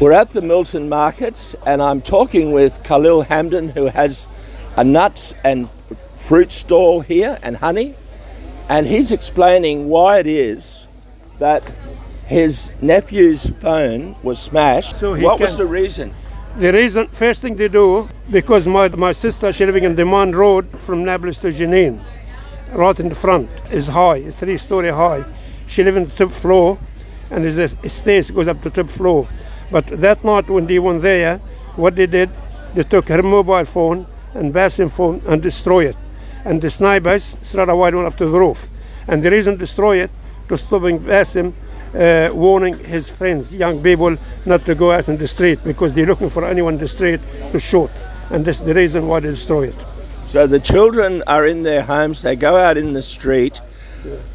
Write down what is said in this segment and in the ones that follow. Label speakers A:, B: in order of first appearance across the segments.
A: We're at the Milton markets and I'm talking with Khalil Hamdan, who has a nuts and fruit stall here and honey. And he's explaining why it is that his nephew's phone was smashed.
B: So he
A: what was the reason?
B: The reason, first thing they do, because my, my sister, she living in Demand Road from Nablus to Jenin, right in the front, is high, it's three story high. She lives in the top floor, and there's a a stairs goes up to the top floor. But that night when they went there, what they did, they took her mobile phone and Basim phone and destroy it. And the snipers straight away went up to the roof. And the reason destroy it, to stopping Basim uh, warning his friends, young people, not to go out in the street because they're looking for anyone in the street to shoot. And that's the reason why they destroy it.
A: So the children are in their homes, they go out in the street,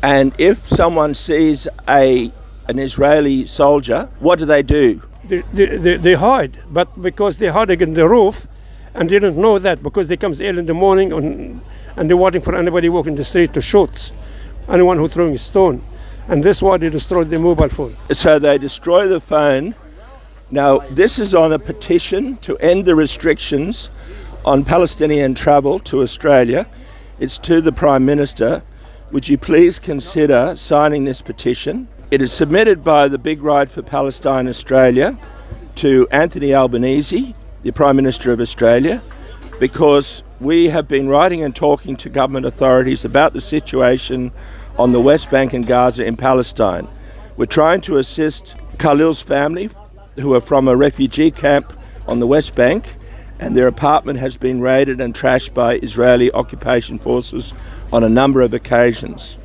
A: and if someone sees a an Israeli soldier, what do they do?
B: They, they, they, hide, but because they hide in the roof, and they don't know that because they comes early in the morning and, they're waiting for anybody walking the street to shoot anyone who throwing stone. And that's why they destroyed the mobile phone.
A: So they destroy the phone. Now, this is on a petition to end the restrictions on Palestinian travel to Australia. It's to the Prime Minister. Would you please consider signing this petition? It is submitted by the Big Ride for Palestine Australia to Anthony Albanese, the Prime Minister of Australia, because we have been writing and talking to government authorities about the situation on the West Bank and Gaza in Palestine. We're trying to assist Khalil's family, who are from a refugee camp on the West Bank, and their apartment has been raided and trashed by Israeli occupation forces on a number of occasions.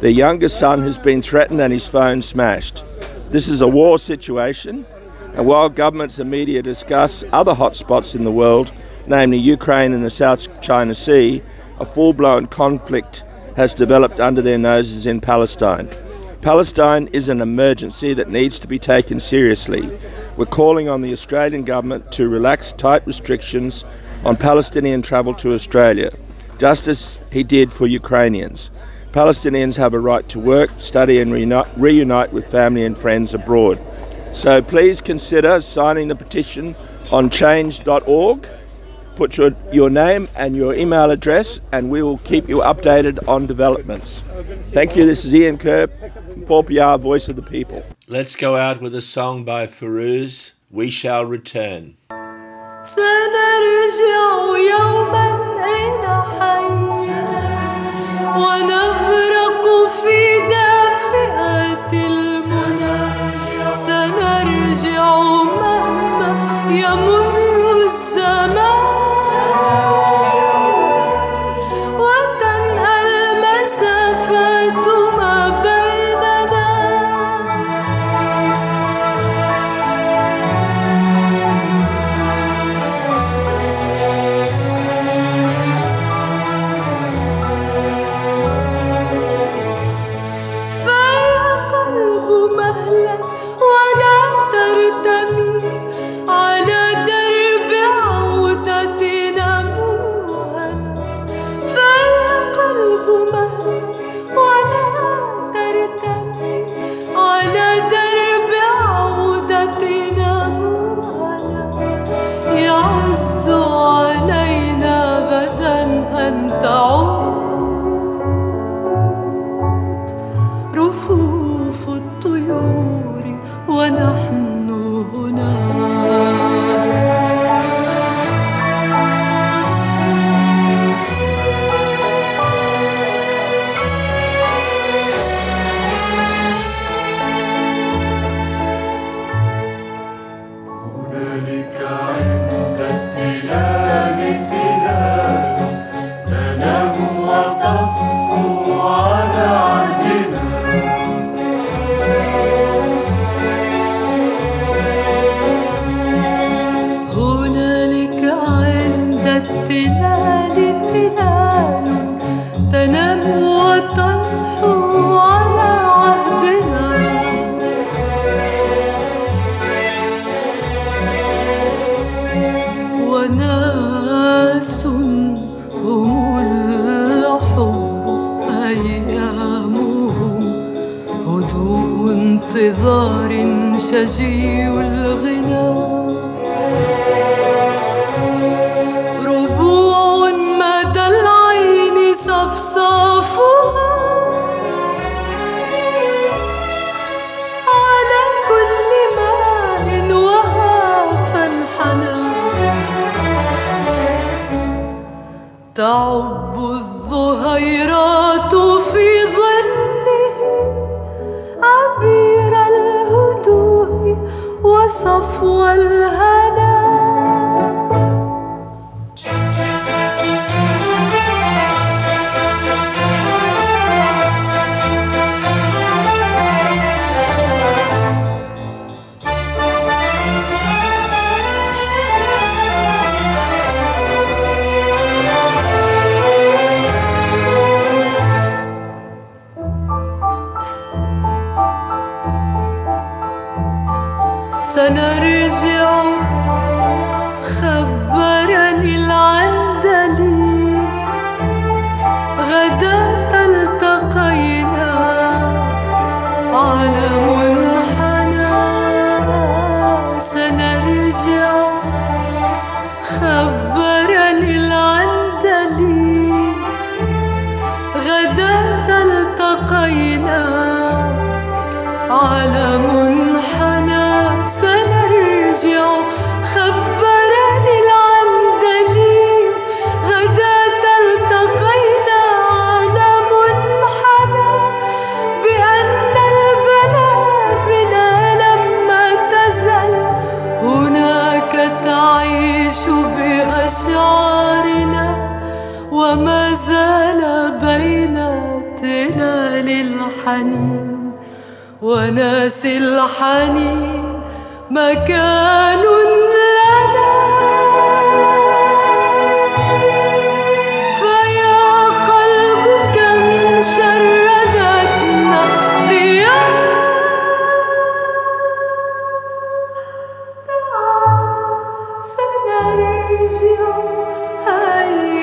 A: Their youngest son has been threatened and his phone smashed. This is a war situation, and while governments and media discuss other hotspots in the world, namely Ukraine and the South China Sea, a full blown conflict has developed under their noses in Palestine. Palestine is an emergency that needs to be taken seriously. We're calling on the Australian government to relax tight restrictions on Palestinian travel to Australia, just as he did for Ukrainians. Palestinians have a right to work, study, and reunite, reunite with family and friends abroad. So please consider signing the petition on change.org. Put your, your name and your email address, and we will keep you updated on developments. Thank you. This is Ian Kerb, 4PR Voice of the People. Let's go out with a song by Fairuz, We Shall Return.
C: سنرجع يوما إلى حي ونغرق في
D: تنام وتصحو على عهدنا.
C: وناس هم أيامهم هدوء انتظار شجي الغنى. تعب الزهيرات في ظله عبير الهدوء وصفو الهنا وما زال بين تلال الحنين وناس الحنين مكان نرجع أيها